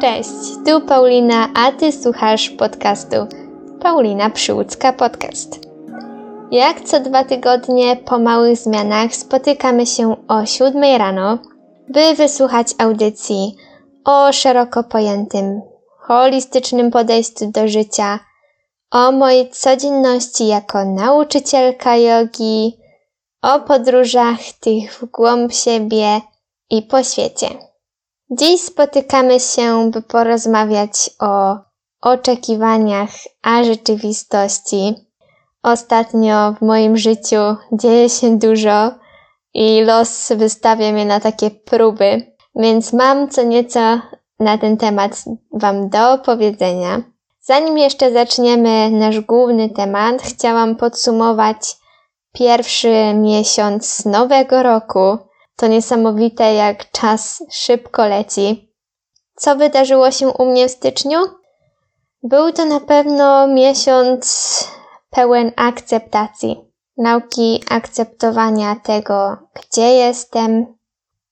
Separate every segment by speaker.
Speaker 1: Cześć, tu Paulina, a ty słuchasz podcastu Paulina Przyłódzka Podcast. Jak co dwa tygodnie po małych zmianach spotykamy się o 7 rano, by wysłuchać audycji o szeroko pojętym, holistycznym podejściu do życia, o mojej codzienności jako nauczycielka jogi, o podróżach tych w głąb siebie i po świecie. Dziś spotykamy się, by porozmawiać o oczekiwaniach, a rzeczywistości. Ostatnio w moim życiu dzieje się dużo i los wystawia mnie na takie próby, więc mam co nieco na ten temat Wam do opowiedzenia. Zanim jeszcze zaczniemy nasz główny temat, chciałam podsumować pierwszy miesiąc nowego roku. To niesamowite, jak czas szybko leci. Co wydarzyło się u mnie w styczniu? Był to na pewno miesiąc pełen akceptacji, nauki akceptowania tego, gdzie jestem,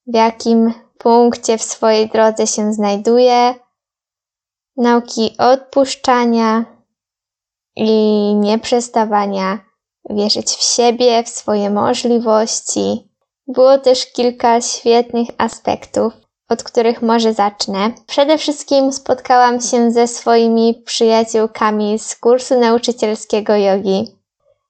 Speaker 1: w jakim punkcie w swojej drodze się znajduję, nauki odpuszczania i nieprzestawania wierzyć w siebie, w swoje możliwości. Było też kilka świetnych aspektów, od których może zacznę. Przede wszystkim spotkałam się ze swoimi przyjaciółkami z kursu nauczycielskiego jogi.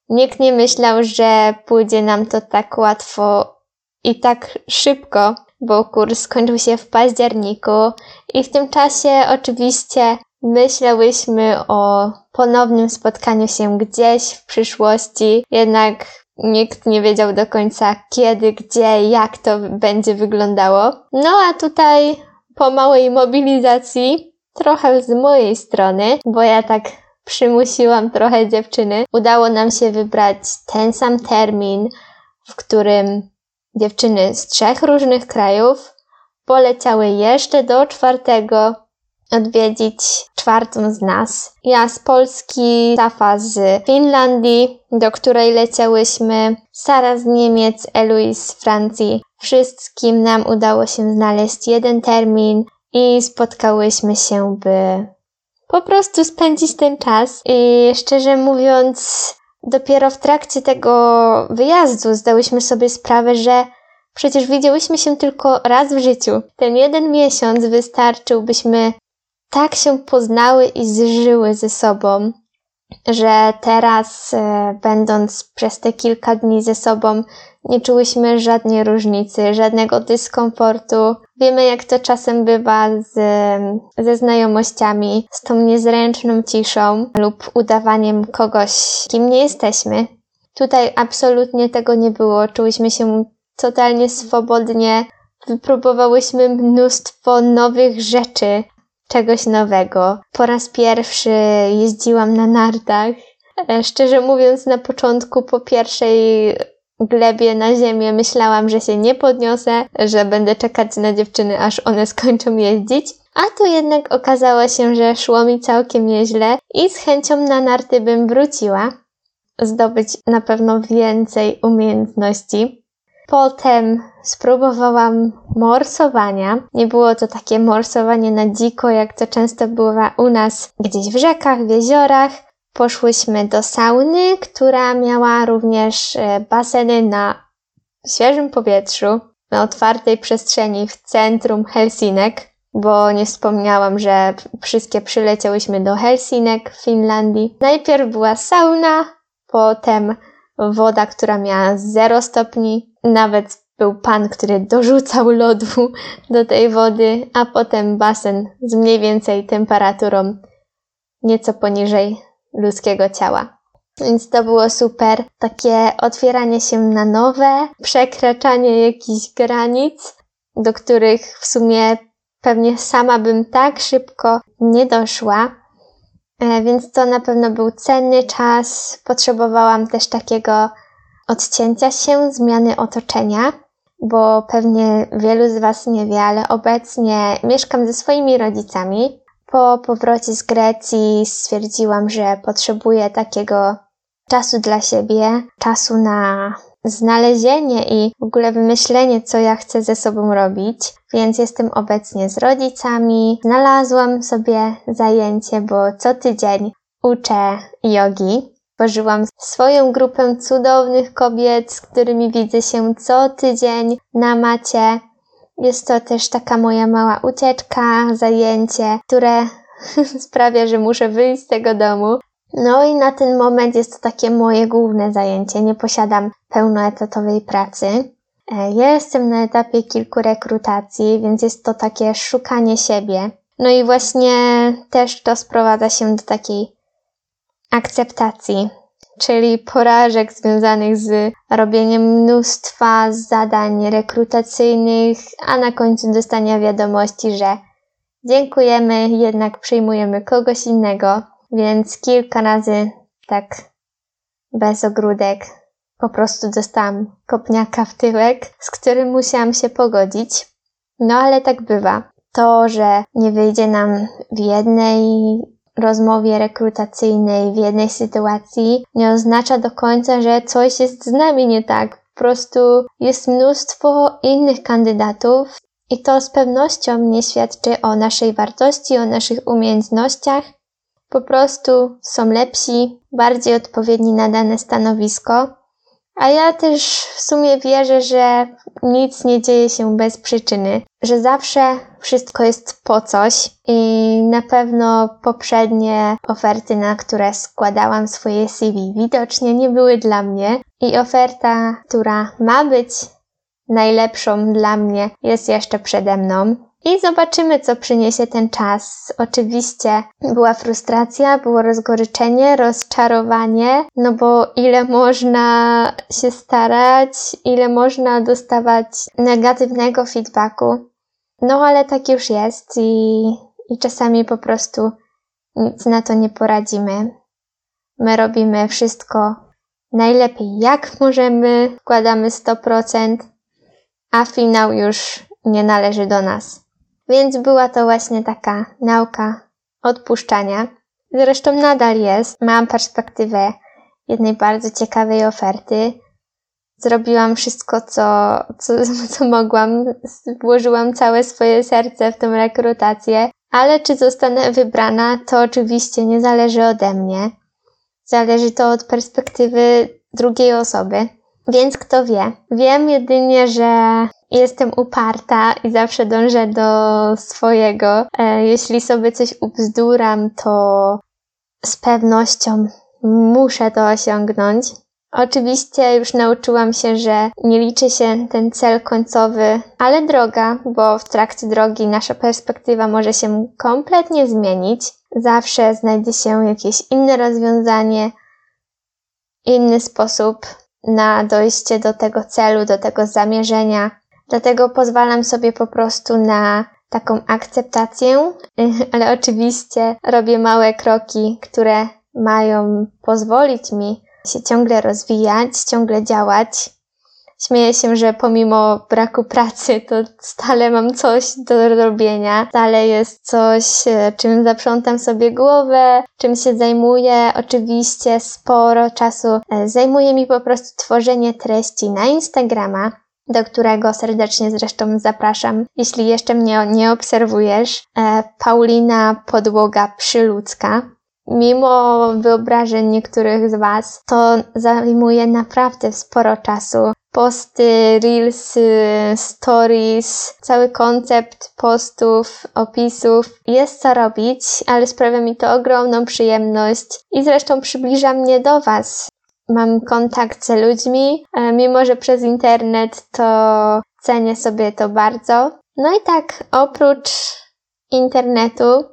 Speaker 1: Nikt nie myślał, że pójdzie nam to tak łatwo i tak szybko, bo kurs skończył się w październiku i w tym czasie oczywiście myślałyśmy o ponownym spotkaniu się gdzieś w przyszłości, jednak nikt nie wiedział do końca kiedy, gdzie, jak to będzie wyglądało. No a tutaj po małej mobilizacji, trochę z mojej strony, bo ja tak przymusiłam trochę dziewczyny, udało nam się wybrać ten sam termin, w którym dziewczyny z trzech różnych krajów poleciały jeszcze do czwartego odwiedzić czwartą z nas. Ja z Polski, Safa z Finlandii, do której leciałyśmy, Sara z Niemiec, Eloise z Francji. Wszystkim nam udało się znaleźć jeden termin i spotkałyśmy się, by po prostu spędzić ten czas. I szczerze mówiąc, dopiero w trakcie tego wyjazdu zdałyśmy sobie sprawę, że przecież widziałyśmy się tylko raz w życiu. Ten jeden miesiąc wystarczył, byśmy tak się poznały i zżyły ze sobą, że teraz, e, będąc przez te kilka dni ze sobą, nie czułyśmy żadnej różnicy, żadnego dyskomfortu. Wiemy, jak to czasem bywa z, ze znajomościami, z tą niezręczną ciszą lub udawaniem kogoś, kim nie jesteśmy. Tutaj absolutnie tego nie było. Czułyśmy się totalnie swobodnie. Wypróbowałyśmy mnóstwo nowych rzeczy, czegoś nowego. Po raz pierwszy jeździłam na nartach. E, szczerze mówiąc, na początku po pierwszej glebie na ziemię myślałam, że się nie podniosę, że będę czekać na dziewczyny, aż one skończą jeździć. A tu jednak okazało się, że szło mi całkiem nieźle i z chęcią na narty bym wróciła. Zdobyć na pewno więcej umiejętności. Potem spróbowałam morsowania. Nie było to takie morsowanie na dziko, jak to często bywa u nas gdzieś w rzekach, w jeziorach. Poszłyśmy do sauny, która miała również e, baseny na świeżym powietrzu, na otwartej przestrzeni w centrum Helsinek, bo nie wspomniałam, że wszystkie przyleciałyśmy do Helsinek w Finlandii. Najpierw była sauna, potem woda, która miała 0 stopni, nawet był pan, który dorzucał lodu do tej wody, a potem basen z mniej więcej temperaturą nieco poniżej ludzkiego ciała. Więc to było super. Takie otwieranie się na nowe, przekraczanie jakichś granic, do których w sumie pewnie sama bym tak szybko nie doszła. E, więc to na pewno był cenny czas. Potrzebowałam też takiego odcięcia się, zmiany otoczenia, bo pewnie wielu z Was nie wie, ale obecnie mieszkam ze swoimi rodzicami. Po powrocie z Grecji stwierdziłam, że potrzebuję takiego czasu dla siebie, czasu na znalezienie i w ogóle wymyślenie, co ja chcę ze sobą robić, więc jestem obecnie z rodzicami. Znalazłam sobie zajęcie, bo co tydzień uczę jogi. Tworzyłam swoją grupę cudownych kobiet, z którymi widzę się co tydzień na macie. Jest to też taka moja mała ucieczka, zajęcie, które sprawia, że muszę wyjść z tego domu. No i na ten moment jest to takie moje główne zajęcie. Nie posiadam pełnoetatowej pracy. E, ja jestem na etapie kilku rekrutacji, więc jest to takie szukanie siebie. No i właśnie też to sprowadza się do takiej akceptacji, czyli porażek związanych z robieniem mnóstwa zadań rekrutacyjnych, a na końcu dostania wiadomości, że dziękujemy, jednak przyjmujemy kogoś innego, więc kilka razy tak bez ogródek po prostu dostałam kopniaka w tyłek, z którym musiałam się pogodzić. No ale tak bywa. To, że nie wyjdzie nam w jednej rozmowie rekrutacyjnej, w jednej sytuacji, nie oznacza do końca, że coś jest z nami nie tak. Po prostu jest mnóstwo innych kandydatów i to z pewnością nie świadczy o naszej wartości, o naszych umiejętnościach. Po prostu są lepsi, bardziej odpowiedni na dane stanowisko a ja też w sumie wierzę, że nic nie dzieje się bez przyczyny, że zawsze wszystko jest po coś i na pewno poprzednie oferty, na które składałam swoje CV, widocznie nie były dla mnie i oferta, która ma być najlepszą dla mnie, jest jeszcze przede mną. I zobaczymy, co przyniesie ten czas. Oczywiście była frustracja, było rozgoryczenie, rozczarowanie, no bo ile można się starać, ile można dostawać negatywnego feedbacku. No ale tak już jest i, i czasami po prostu nic na to nie poradzimy. My robimy wszystko najlepiej jak możemy, wkładamy 100%, a finał już nie należy do nas. Więc była to właśnie taka nauka odpuszczania. Zresztą nadal jest. Mam perspektywę jednej bardzo ciekawej oferty. Zrobiłam wszystko, co, co, co mogłam. Włożyłam całe swoje serce w tą rekrutację. Ale czy zostanę wybrana, to oczywiście nie zależy ode mnie. Zależy to od perspektywy drugiej osoby. Więc kto wie? Wiem jedynie, że jestem uparta i zawsze dążę do swojego. E, jeśli sobie coś ubzduram, to z pewnością muszę to osiągnąć. Oczywiście już nauczyłam się, że nie liczy się ten cel końcowy, ale droga, bo w trakcie drogi nasza perspektywa może się kompletnie zmienić. Zawsze znajdzie się jakieś inne rozwiązanie, inny sposób na dojście do tego celu, do tego zamierzenia. Dlatego pozwalam sobie po prostu na taką akceptację, ale oczywiście robię małe kroki, które mają pozwolić mi się ciągle rozwijać, ciągle działać. Śmieję się, że pomimo braku pracy, to stale mam coś do robienia, stale jest coś, e, czym zaprzątam sobie głowę, czym się zajmuję. Oczywiście sporo czasu e, zajmuje mi po prostu tworzenie treści na Instagrama, do którego serdecznie zresztą zapraszam. Jeśli jeszcze mnie nie obserwujesz, e, Paulina Podłoga Przyludzka. Mimo wyobrażeń niektórych z Was, to zajmuje naprawdę sporo czasu. Posty, reelsy, stories, cały koncept postów, opisów. Jest co robić, ale sprawia mi to ogromną przyjemność i zresztą przybliża mnie do Was mam kontakt z ludźmi, e, mimo że przez internet to cenię sobie to bardzo. No i tak, oprócz internetu,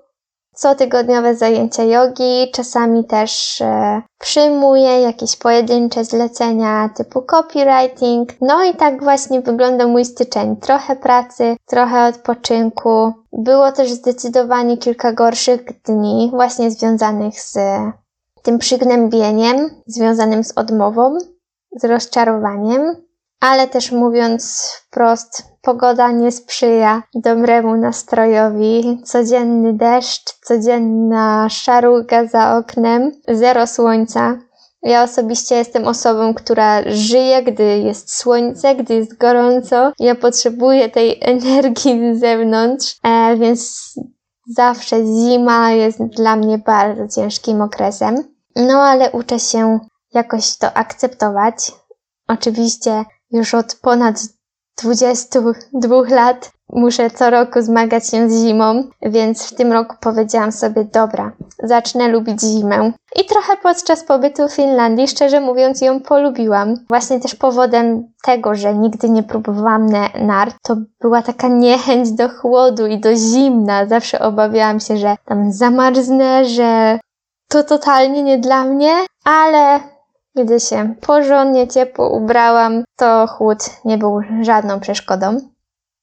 Speaker 1: cotygodniowe zajęcia jogi, czasami też e, przyjmuję jakieś pojedyncze zlecenia typu copywriting. No i tak właśnie wygląda mój styczeń. Trochę pracy, trochę odpoczynku. Było też zdecydowanie kilka gorszych dni, właśnie związanych z tym przygnębieniem związanym z odmową, z rozczarowaniem, ale też mówiąc wprost, pogoda nie sprzyja dobremu nastrojowi. Codzienny deszcz, codzienna szaruga za oknem, zero słońca. Ja osobiście jestem osobą, która żyje, gdy jest słońce, gdy jest gorąco. Ja potrzebuję tej energii z zewnątrz, e, więc zawsze zima jest dla mnie bardzo ciężkim okresem. No ale uczę się jakoś to akceptować. Oczywiście już od ponad 22 lat muszę co roku zmagać się z zimą, więc w tym roku powiedziałam sobie, dobra, zacznę lubić zimę. I trochę podczas pobytu w Finlandii, szczerze mówiąc, ją polubiłam. Właśnie też powodem tego, że nigdy nie próbowałam nart, to była taka niechęć do chłodu i do zimna. Zawsze obawiałam się, że tam zamarznę, że to totalnie nie dla mnie, ale gdy się porządnie ciepło ubrałam, to chłód nie był żadną przeszkodą.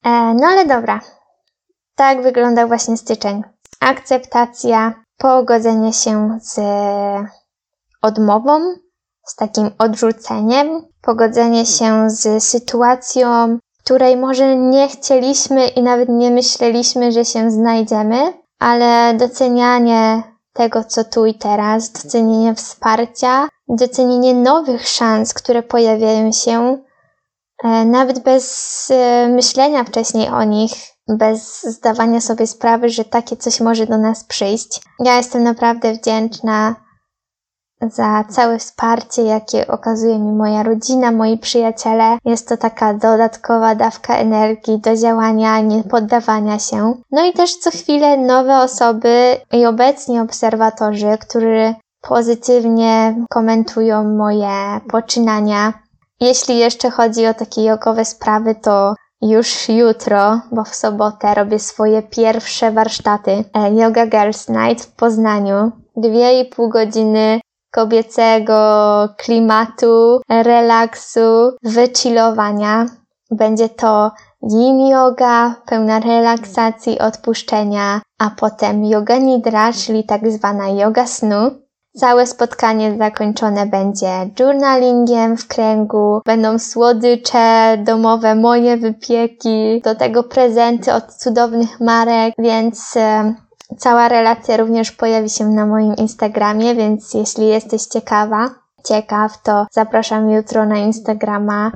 Speaker 1: E, no ale dobra. Tak wyglądał właśnie styczeń. Akceptacja, pogodzenie się z odmową, z takim odrzuceniem, pogodzenie się z sytuacją, której może nie chcieliśmy i nawet nie myśleliśmy, że się znajdziemy, ale docenianie tego, co tu i teraz, docenienie wsparcia, docenienie nowych szans, które pojawiają się, nawet bez e, myślenia wcześniej o nich, bez zdawania sobie sprawy, że takie coś może do nas przyjść. Ja jestem naprawdę wdzięczna za całe wsparcie, jakie okazuje mi moja rodzina, moi przyjaciele. Jest to taka dodatkowa dawka energii do działania, nie poddawania się. No i też co chwilę nowe osoby i obecni obserwatorzy, którzy pozytywnie komentują moje poczynania. Jeśli jeszcze chodzi o takie jogowe sprawy, to już jutro, bo w sobotę robię swoje pierwsze warsztaty e, Yoga Girls Night w Poznaniu. Dwie i pół godziny kobiecego klimatu, relaksu, wychillowania. Będzie to yin yoga, pełna relaksacji, odpuszczenia, a potem yoga nidra, czyli tak zwana yoga snu. Całe spotkanie zakończone będzie journalingiem w kręgu, będą słodycze, domowe moje wypieki, do tego prezenty od cudownych marek, więc e, cała relacja również pojawi się na moim Instagramie, więc jeśli jesteś ciekawa, ciekaw, to zapraszam jutro na Instagrama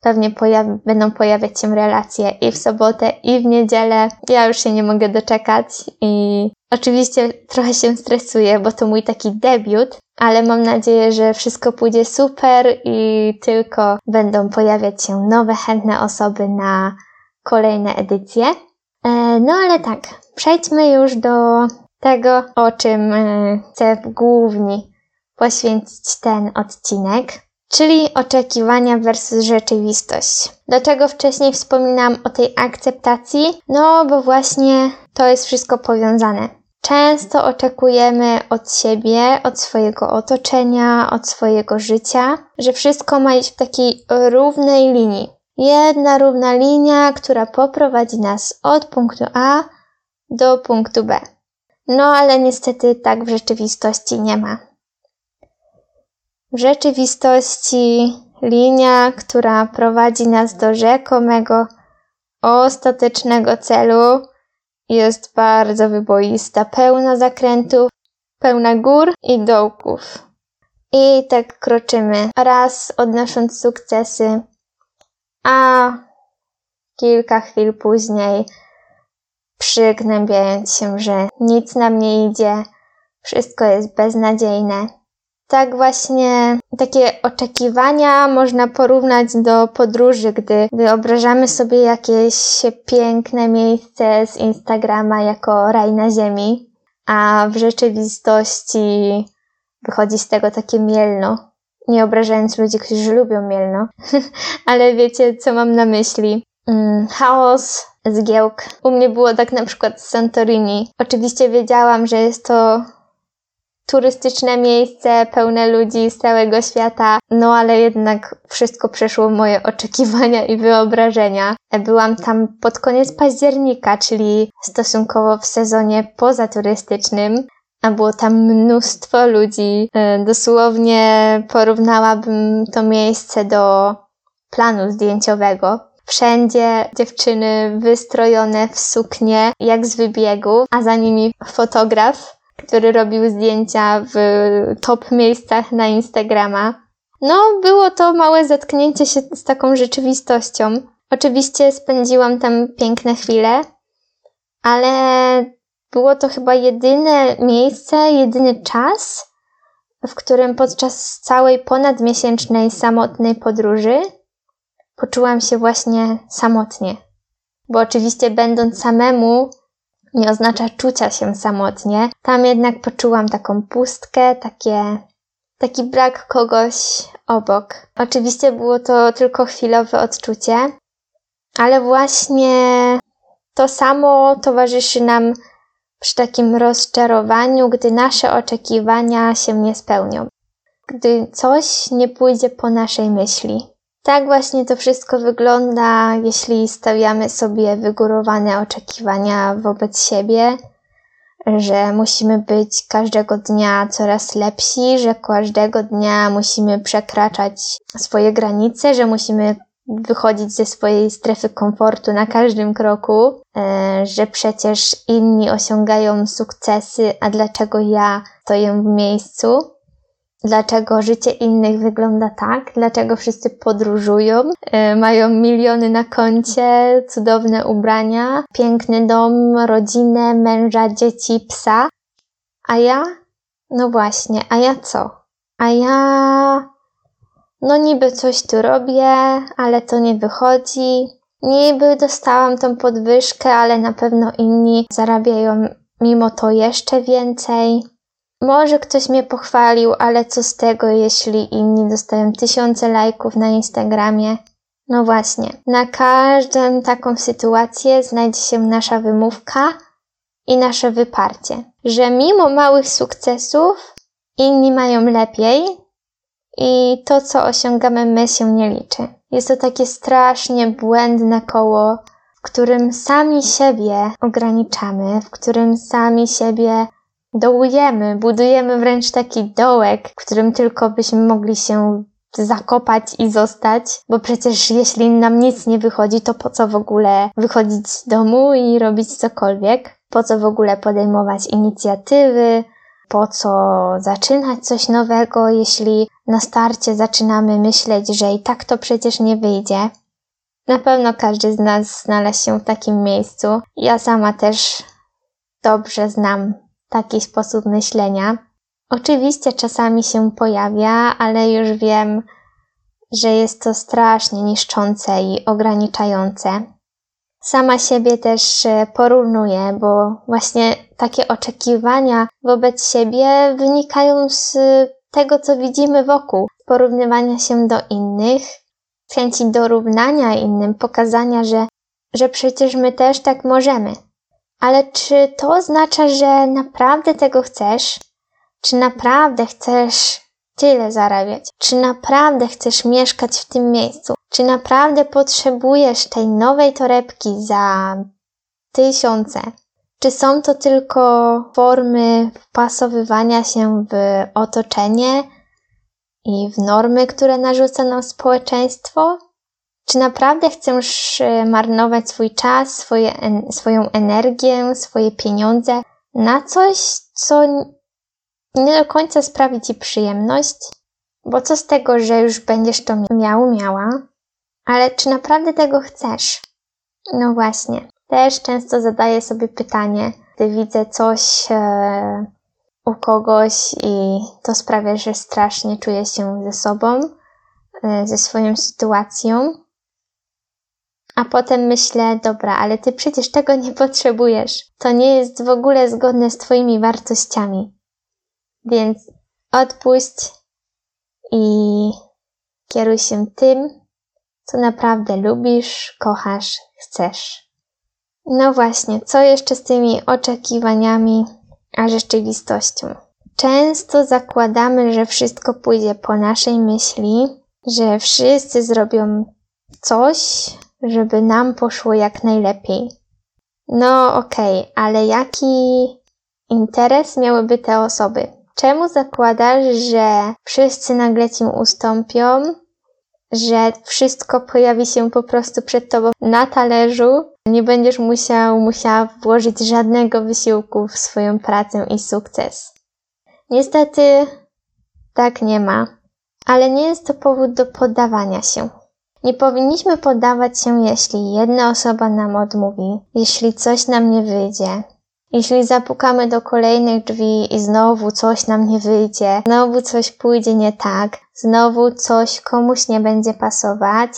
Speaker 1: Pewnie pojawi, będą pojawiać się relacje i w sobotę, i w niedzielę. Ja już się nie mogę doczekać i oczywiście trochę się stresuję, bo to mój taki debiut, ale mam nadzieję, że wszystko pójdzie super i tylko będą pojawiać się nowe, chętne osoby na kolejne edycje. E, no ale tak, przejdźmy już do tego, o czym e, chcę głównie poświęcić ten odcinek czyli oczekiwania versus rzeczywistość. Dlaczego wcześniej wspominam o tej akceptacji? No, bo właśnie to jest wszystko powiązane. Często oczekujemy od siebie, od swojego otoczenia, od swojego życia, że wszystko ma iść w takiej równej linii. Jedna równa linia, która poprowadzi nas od punktu A do punktu B. No ale niestety tak w rzeczywistości nie ma. W rzeczywistości linia, która prowadzi nas do rzekomego ostatecznego celu, jest bardzo wyboista, pełna zakrętów, pełna gór i dołków. I tak kroczymy, raz odnosząc sukcesy, a kilka chwil później przygnębiając się, że nic nam nie idzie, wszystko jest beznadziejne tak właśnie takie oczekiwania można porównać do podróży, gdy wyobrażamy sobie jakieś piękne miejsce z Instagrama jako raj na ziemi, a w rzeczywistości wychodzi z tego takie mielno. Nie obrażając ludzi, którzy lubią mielno, ale wiecie, co mam na myśli. Mm, chaos, zgiełk. U mnie było tak na przykład z Santorini. Oczywiście wiedziałam, że jest to turystyczne miejsce, pełne ludzi z całego świata, no ale jednak wszystko przeszło moje oczekiwania i wyobrażenia. Byłam tam pod koniec października, czyli stosunkowo w sezonie pozaturystycznym, a było tam mnóstwo ludzi. E, dosłownie porównałabym to miejsce do planu zdjęciowego. Wszędzie dziewczyny wystrojone w suknie, jak z wybiegu, a za nimi fotograf który robił zdjęcia w top miejscach na Instagrama. No, było to małe zetknięcie się z taką rzeczywistością. Oczywiście spędziłam tam piękne chwile, ale było to chyba jedyne miejsce, jedyny czas, w którym podczas całej ponadmiesięcznej samotnej podróży poczułam się właśnie samotnie. Bo oczywiście będąc samemu nie oznacza czucia się samotnie. Tam jednak poczułam taką pustkę, takie, taki brak kogoś obok. Oczywiście było to tylko chwilowe odczucie, ale właśnie to samo towarzyszy nam przy takim rozczarowaniu, gdy nasze oczekiwania się nie spełnią, gdy coś nie pójdzie po naszej myśli. Tak właśnie to wszystko wygląda, jeśli stawiamy sobie wygórowane oczekiwania wobec siebie, że musimy być każdego dnia coraz lepsi, że każdego dnia musimy przekraczać swoje granice, że musimy wychodzić ze swojej strefy komfortu na każdym kroku, e, że przecież inni osiągają sukcesy, a dlaczego ja stoję w miejscu? Dlaczego życie innych wygląda tak? Dlaczego wszyscy podróżują, e, mają miliony na koncie, cudowne ubrania, piękny dom, rodzinę, męża, dzieci, psa? A ja? No właśnie, a ja co? A ja no niby coś tu robię, ale to nie wychodzi. Niby dostałam tą podwyżkę, ale na pewno inni zarabiają mimo to jeszcze więcej. Może ktoś mnie pochwalił, ale co z tego, jeśli inni dostają tysiące lajków na Instagramie? No właśnie, na każdą taką sytuację znajdzie się nasza wymówka i nasze wyparcie, że mimo małych sukcesów inni mają lepiej, i to, co osiągamy my, się nie liczy. Jest to takie strasznie błędne koło, w którym sami siebie ograniczamy, w którym sami siebie dołujemy, budujemy wręcz taki dołek, w którym tylko byśmy mogli się zakopać i zostać, bo przecież jeśli nam nic nie wychodzi, to po co w ogóle wychodzić z domu i robić cokolwiek? Po co w ogóle podejmować inicjatywy? po co zaczynać coś nowego, jeśli na starcie zaczynamy myśleć, że i tak to przecież nie wyjdzie. Na pewno każdy z nas znalazł się w takim miejscu. Ja sama też dobrze znam taki sposób myślenia. Oczywiście czasami się pojawia, ale już wiem, że jest to strasznie niszczące i ograniczające. Sama siebie też e, porównuję, bo właśnie takie oczekiwania wobec siebie wynikają z tego, co widzimy wokół, porównywania się do innych, chęci dorównania innym, pokazania, że, że przecież my też tak możemy. Ale czy to oznacza, że naprawdę tego chcesz? Czy naprawdę chcesz tyle zarabiać? Czy naprawdę chcesz mieszkać w tym miejscu? Czy naprawdę potrzebujesz tej nowej torebki za tysiące? Czy są to tylko formy wpasowywania się w otoczenie i w normy, które narzuca nam społeczeństwo? Czy naprawdę chcesz e, marnować swój czas, swoje, swoją energię, swoje pieniądze na coś, co nie do końca sprawi ci przyjemność? Bo co z tego, że już będziesz to miał, miała? Ale czy naprawdę tego chcesz? No właśnie. Też często zadaję sobie pytanie, gdy widzę coś e, u kogoś i to sprawia, że strasznie czuję się ze sobą, e, ze swoją sytuacją. A potem myślę, dobra, ale ty przecież tego nie potrzebujesz. To nie jest w ogóle zgodne z twoimi wartościami. Więc odpuść i kieruj się tym, co naprawdę lubisz, kochasz, chcesz. No właśnie, co jeszcze z tymi oczekiwaniami a rzeczywistością? Często zakładamy, że wszystko pójdzie po naszej myśli, że wszyscy zrobią coś, żeby nam poszło jak najlepiej. No okej, okay, ale jaki interes miałyby te osoby? Czemu zakładasz, że wszyscy nagle ci ustąpią, że wszystko pojawi się po prostu przed tobą na talerzu. Nie będziesz musiał, musiała włożyć żadnego wysiłku w swoją pracę i sukces. Niestety tak nie ma, ale nie jest to powód do poddawania się. Nie powinniśmy poddawać się, jeśli jedna osoba nam odmówi, jeśli coś nam nie wyjdzie, jeśli zapukamy do kolejnych drzwi i znowu coś nam nie wyjdzie, znowu coś pójdzie nie tak, znowu coś komuś nie będzie pasować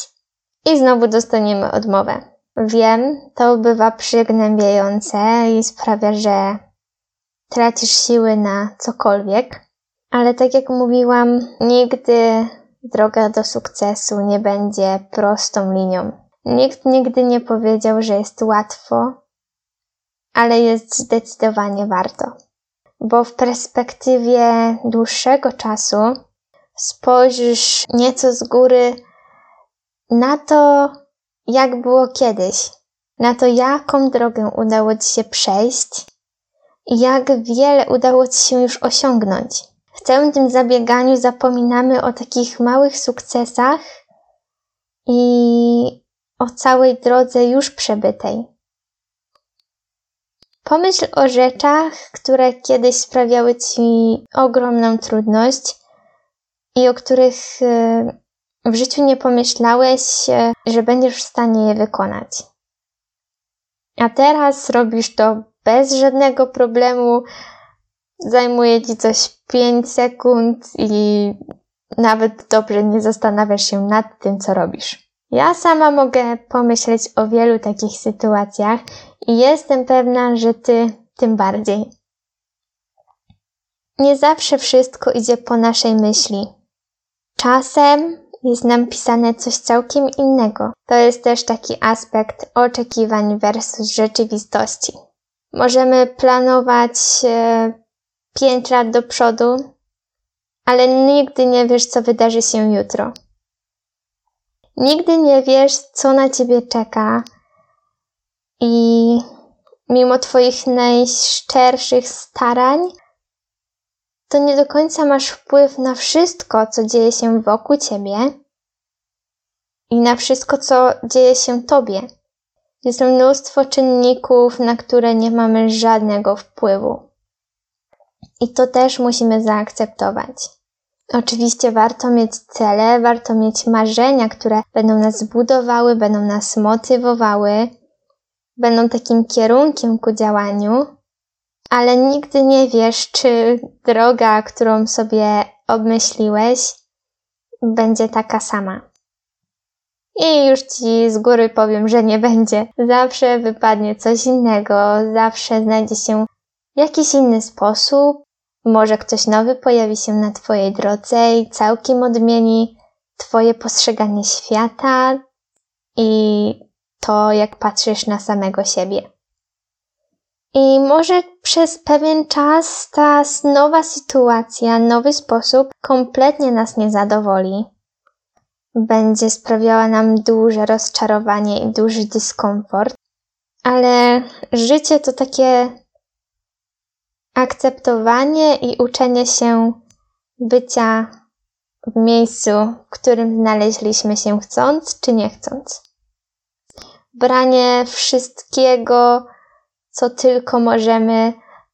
Speaker 1: i znowu dostaniemy odmowę. Wiem, to bywa przygnębiające i sprawia, że tracisz siły na cokolwiek, ale tak jak mówiłam, nigdy droga do sukcesu nie będzie prostą linią. Nikt nigdy nie powiedział, że jest łatwo, ale jest zdecydowanie warto. Bo w perspektywie dłuższego czasu spojrzysz nieco z góry na to, jak było kiedyś, na to, jaką drogę udało Ci się przejść i jak wiele udało Ci się już osiągnąć. W całym tym zabieganiu zapominamy o takich małych sukcesach i o całej drodze już przebytej. Pomyśl o rzeczach, które kiedyś sprawiały ci ogromną trudność i o których e, w życiu nie pomyślałeś, e, że będziesz w stanie je wykonać. A teraz robisz to bez żadnego problemu, zajmuje ci coś 5 sekund i nawet dobrze nie zastanawiasz się nad tym, co robisz. Ja sama mogę pomyśleć o wielu takich sytuacjach i jestem pewna, że ty tym bardziej. Nie zawsze wszystko idzie po naszej myśli. Czasem jest nam pisane coś całkiem innego. To jest też taki aspekt oczekiwań versus rzeczywistości. Możemy planować e, 5 lat do przodu, ale nigdy nie wiesz, co wydarzy się jutro. Nigdy nie wiesz, co na ciebie czeka i mimo Twoich najszczerszych starań, to nie do końca masz wpływ na wszystko, co dzieje się wokół Ciebie i na wszystko, co dzieje się Tobie. Jest mnóstwo czynników, na które nie mamy żadnego wpływu. I to też musimy zaakceptować. Oczywiście warto mieć cele, warto mieć marzenia, które będą nas budowały, będą nas motywowały, będą takim kierunkiem ku działaniu, ale nigdy nie wiesz, czy droga, którą sobie obmyśliłeś, będzie taka sama. I już ci z góry powiem, że nie będzie. Zawsze wypadnie coś innego, zawsze znajdzie się jakiś inny sposób. Może ktoś nowy pojawi się na Twojej drodze i całkiem odmieni Twoje postrzeganie świata i to, jak patrzysz na samego siebie. I może przez pewien czas ta nowa sytuacja, nowy sposób kompletnie nas nie zadowoli. Będzie sprawiała nam duże rozczarowanie i duży dyskomfort, ale życie to takie akceptowanie i uczenie się bycia w miejscu, w którym znaleźliśmy się chcąc czy nie chcąc. Branie wszystkiego, co tylko możemy,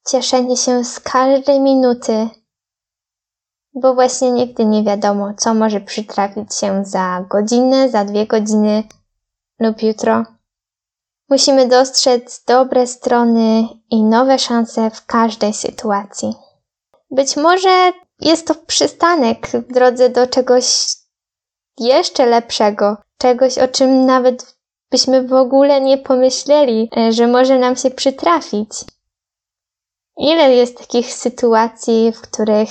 Speaker 1: cieszenie się z każdej minuty, bo właśnie nigdy nie wiadomo, co może przytrafić się za godzinę, za dwie godziny lub jutro. Musimy dostrzec dobre strony i nowe szanse w każdej sytuacji. Być może jest to przystanek w drodze do czegoś jeszcze lepszego, czegoś o czym nawet byśmy w ogóle nie pomyśleli, e, że może nam się przytrafić. Ile jest takich sytuacji, w których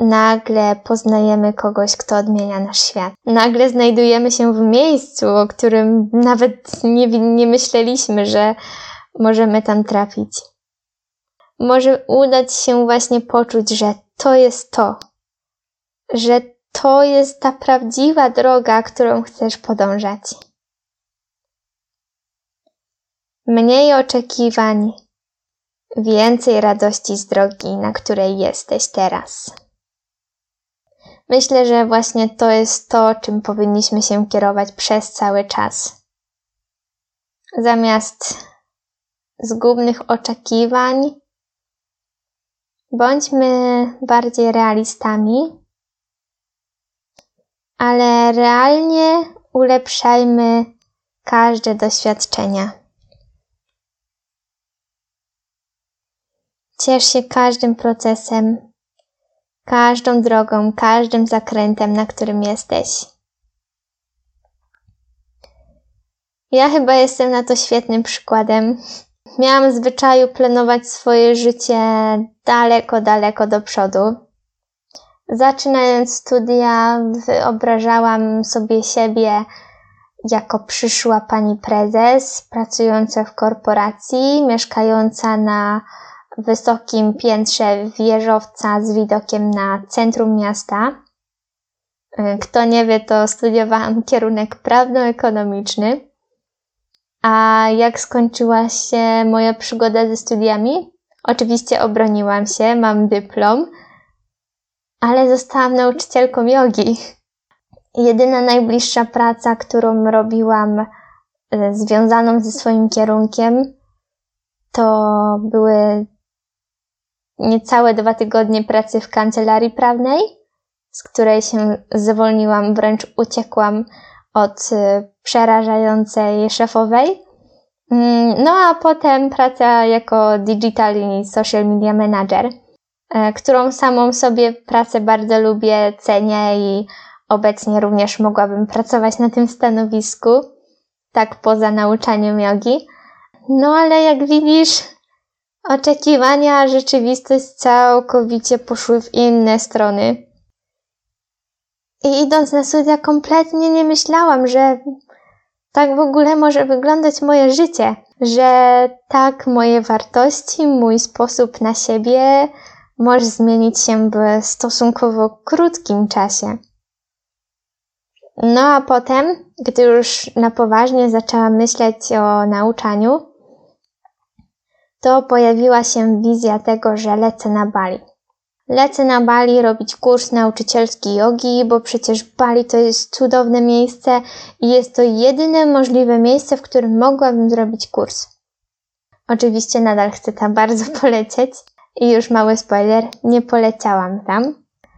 Speaker 1: nagle poznajemy kogoś, kto odmienia nasz świat. Nagle znajdujemy się w miejscu, o którym nawet nie, nie myśleliśmy, że możemy tam trafić. Może udać się właśnie poczuć, że to jest to, że to jest ta prawdziwa droga, którą chcesz podążać. Mniej oczekiwań, więcej radości z drogi, na której jesteś teraz. Myślę, że właśnie to jest to, czym powinniśmy się kierować przez cały czas. Zamiast zgubnych oczekiwań, bądźmy bardziej realistami, ale realnie ulepszajmy każde doświadczenia. Ciesz się każdym procesem, każdą drogą, każdym zakrętem, na którym jesteś. Ja chyba jestem na to świetnym przykładem. Miałam zwyczaju planować swoje życie daleko, daleko do przodu. Zaczynając studia, wyobrażałam sobie siebie jako przyszła pani prezes, pracująca w korporacji, mieszkająca na wysokim piętrze wieżowca z widokiem na centrum miasta. E, kto nie wie, to studiowałam kierunek prawno-ekonomiczny. A jak skończyła się moja przygoda ze studiami? Oczywiście obroniłam się, mam dyplom, ale zostałam nauczycielką jogi. Jedyna najbliższa praca, którą robiłam e, związaną ze swoim kierunkiem, to były niecałe dwa tygodnie pracy w kancelarii prawnej, z której się zwolniłam, wręcz uciekłam od y, przerażającej szefowej. Mm, no a potem praca jako digital i social media manager, e, którą samą sobie pracę bardzo lubię, cenię i obecnie również mogłabym pracować na tym stanowisku, tak poza nauczaniem jogi. No ale jak widzisz, Oczekiwania a rzeczywistość całkowicie poszły w inne strony. I idąc na studia kompletnie nie myślałam, że tak w ogóle może wyglądać moje życie, że tak moje wartości, mój sposób na siebie może zmienić się w stosunkowo krótkim czasie. No a potem, gdy już na poważnie zaczęłam myśleć o nauczaniu, to pojawiła się wizja tego, że lecę na Bali. Lecę na Bali robić kurs nauczycielski jogi, bo przecież Bali to jest cudowne miejsce i jest to jedyne możliwe miejsce, w którym mogłabym zrobić kurs. Oczywiście nadal chcę tam bardzo polecieć i już mały spoiler, nie poleciałam tam.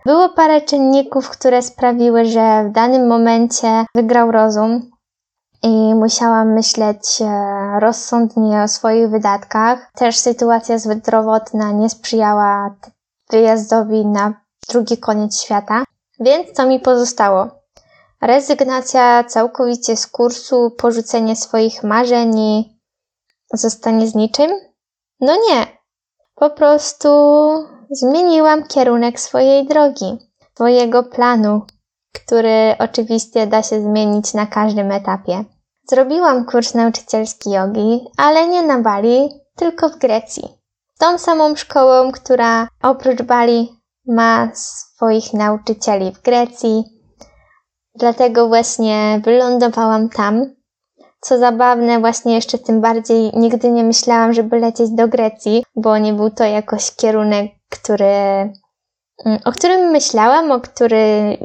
Speaker 1: Było parę czynników, które sprawiły, że w danym momencie wygrał rozum i musiałam myśleć e, rozsądnie o swoich wydatkach. Też sytuacja zdrowotna nie sprzyjała wyjazdowi na drugi koniec świata. Więc co mi pozostało? Rezygnacja całkowicie z kursu, porzucenie swoich marzeń zostanie z niczym? No nie. Po prostu zmieniłam kierunek swojej drogi, swojego planu, który oczywiście da się zmienić na każdym etapie. Zrobiłam kurs nauczycielski jogi, ale nie na Bali, tylko w Grecji. Tą samą szkołą, która oprócz Bali ma swoich nauczycieli w Grecji. Dlatego właśnie wylądowałam tam. Co zabawne, właśnie jeszcze tym bardziej nigdy nie myślałam, żeby lecieć do Grecji, bo nie był to jakoś kierunek, który, mm, o którym myślałam, o który,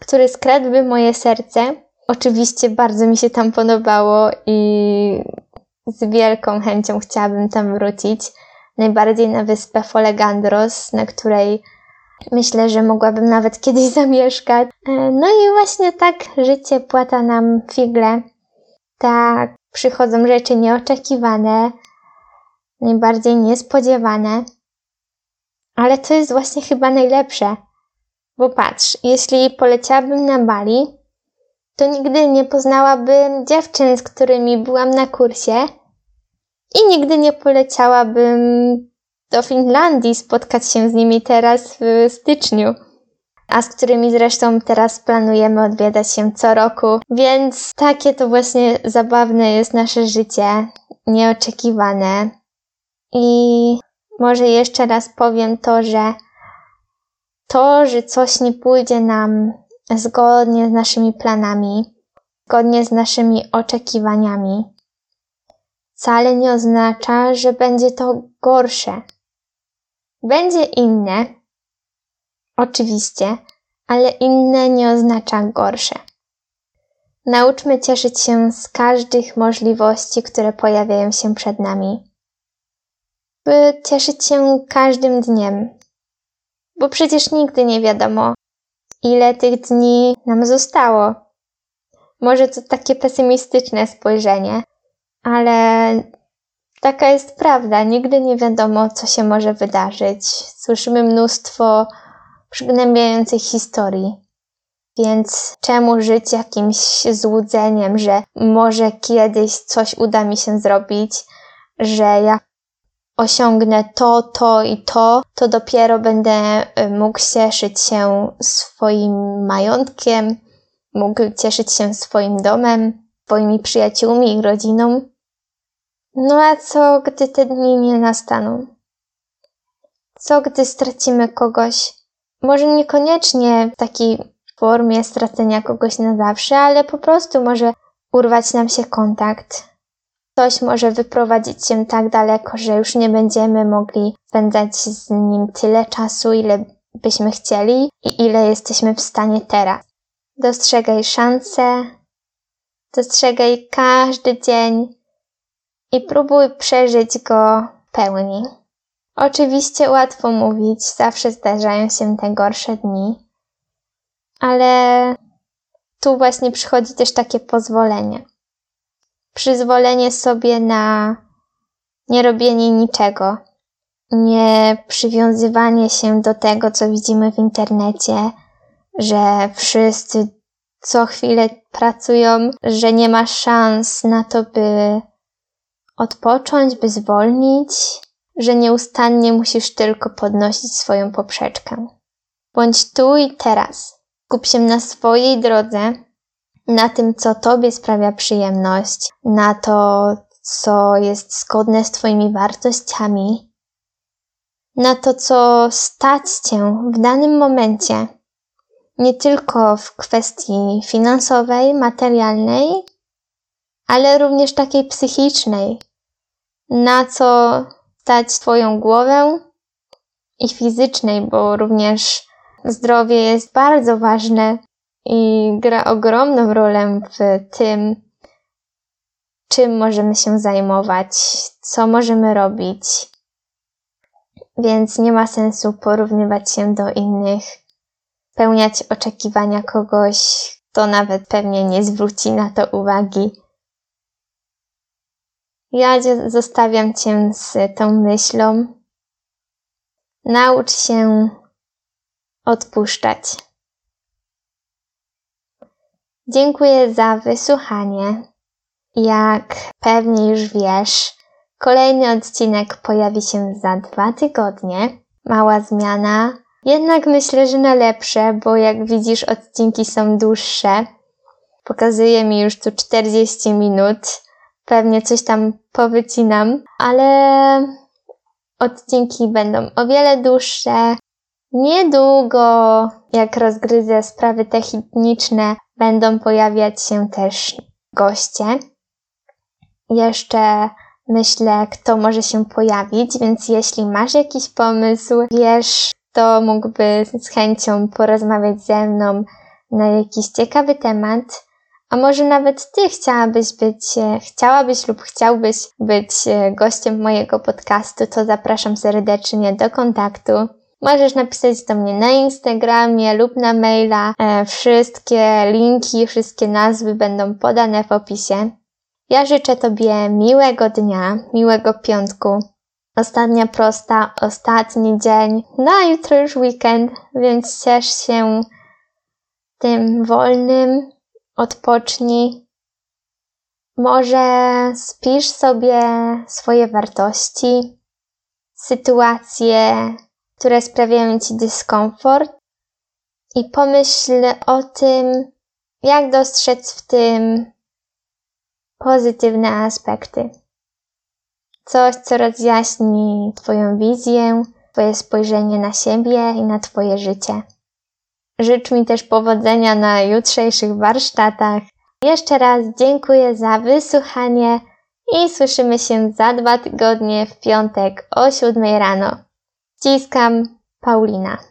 Speaker 1: który skradłby moje serce. Oczywiście bardzo mi się tam podobało i z wielką chęcią chciałabym tam wrócić. Najbardziej na wyspę Folegandros, na której myślę, że mogłabym nawet kiedyś zamieszkać. E, no i właśnie tak życie płata nam figle. Tak przychodzą rzeczy nieoczekiwane, najbardziej niespodziewane. Ale to jest właśnie chyba najlepsze. Bo patrz, jeśli poleciałabym na Bali, to nigdy nie poznałabym dziewczyn, z którymi byłam na kursie i nigdy nie poleciałabym do Finlandii spotkać się z nimi teraz w styczniu, a z którymi zresztą teraz planujemy odwiedzać się co roku, więc takie to właśnie zabawne jest nasze życie, nieoczekiwane. I może jeszcze raz powiem to, że to, że coś nie pójdzie nam zgodnie z naszymi planami, zgodnie z naszymi oczekiwaniami, wcale nie oznacza, że będzie to gorsze. Będzie inne, oczywiście, ale inne nie oznacza gorsze. Nauczmy cieszyć się z każdych możliwości, które pojawiają się przed nami. By cieszyć się każdym dniem, bo przecież nigdy nie wiadomo, ile tych dni nam zostało. Może to takie pesymistyczne spojrzenie, ale taka jest prawda. Nigdy nie wiadomo, co się może wydarzyć. Słyszymy mnóstwo przygnębiających historii. Więc czemu żyć jakimś złudzeniem, że może kiedyś coś uda mi się zrobić, że jak osiągnę to, to i to, to dopiero będę y, mógł cieszyć się swoim majątkiem, mógł cieszyć się swoim domem, swoimi przyjaciółmi i rodziną. No a co, gdy te dni nie nastaną? Co, gdy stracimy kogoś? Może niekoniecznie w takiej formie stracenia kogoś na zawsze, ale po prostu może urwać nam się kontakt. Ktoś może wyprowadzić się tak daleko, że już nie będziemy mogli spędzać z nim tyle czasu, ile byśmy chcieli i ile jesteśmy w stanie teraz. Dostrzegaj szanse, dostrzegaj każdy dzień i próbuj przeżyć go pełni. Oczywiście łatwo mówić, zawsze zdarzają się te gorsze dni, ale tu właśnie przychodzi też takie pozwolenie. Przyzwolenie sobie na nie robienie niczego, nie przywiązywanie się do tego, co widzimy w internecie, że wszyscy co chwilę pracują, że nie ma szans na to, by odpocząć, by zwolnić, że nieustannie musisz tylko podnosić swoją poprzeczkę. Bądź tu i teraz. Skup się na swojej drodze, na tym, co Tobie sprawia przyjemność, na to, co jest zgodne z Twoimi wartościami, na to, co stać Cię w danym momencie, nie tylko w kwestii finansowej, materialnej, ale również takiej psychicznej, na co stać Twoją głowę i fizycznej, bo również zdrowie jest bardzo ważne i gra ogromną rolę w tym, czym możemy się zajmować, co możemy robić. Więc nie ma sensu porównywać się do innych, spełniać oczekiwania kogoś, kto nawet pewnie nie zwróci na to uwagi. Ja zostawiam Cię z tą myślą. Naucz się odpuszczać. Dziękuję za wysłuchanie. Jak pewnie już wiesz, kolejny odcinek pojawi się za dwa tygodnie. Mała zmiana, jednak myślę, że na lepsze, bo jak widzisz, odcinki są dłuższe. Pokazuje mi już tu 40 minut. Pewnie coś tam powycinam, ale odcinki będą o wiele dłuższe. Niedługo, jak rozgryzę sprawy techniczne, będą pojawiać się też goście. Jeszcze myślę, kto może się pojawić, więc jeśli masz jakiś pomysł, wiesz, kto mógłby z chęcią porozmawiać ze mną na jakiś ciekawy temat, a może nawet ty chciałabyś być, chciałabyś lub chciałbyś być gościem mojego podcastu, to zapraszam serdecznie do kontaktu. Możesz napisać do mnie na Instagramie lub na maila. E, wszystkie linki, wszystkie nazwy będą podane w opisie. Ja życzę Tobie miłego dnia, miłego piątku. Ostatnia prosta, ostatni dzień. No a jutro już weekend, więc ciesz się tym wolnym, odpocznij. Może spisz sobie swoje wartości, sytuacje, które sprawiają ci dyskomfort i pomyśl o tym, jak dostrzec w tym pozytywne aspekty. Coś, co rozjaśni Twoją wizję, Twoje spojrzenie na siebie i na Twoje życie. Życz mi też powodzenia na jutrzejszych warsztatach. Jeszcze raz dziękuję za wysłuchanie i słyszymy się za dwa tygodnie w piątek o siódmej rano. Ściskam, Paulina.